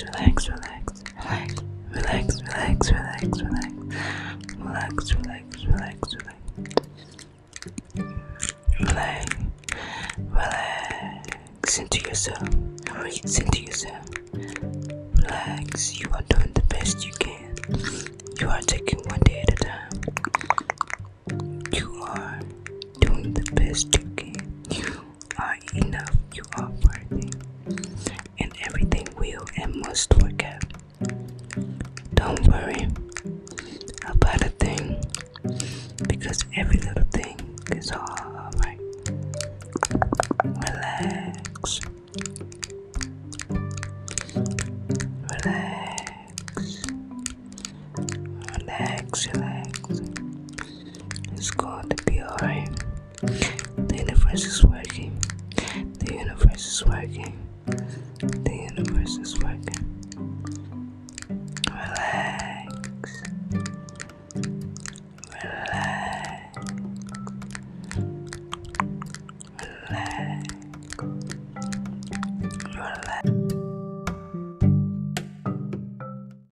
relax, relax, relax, relax, relax, relax, relax, relax, relax, relax, relax, relax, relax into yourself, relax into yourself, relax. You are doing the best you can. You are taking one day at a time. You are doing the best. relax, relax. It's going to be alright. The universe is working. The universe is working. The universe is working. Relax. Relax. Relax.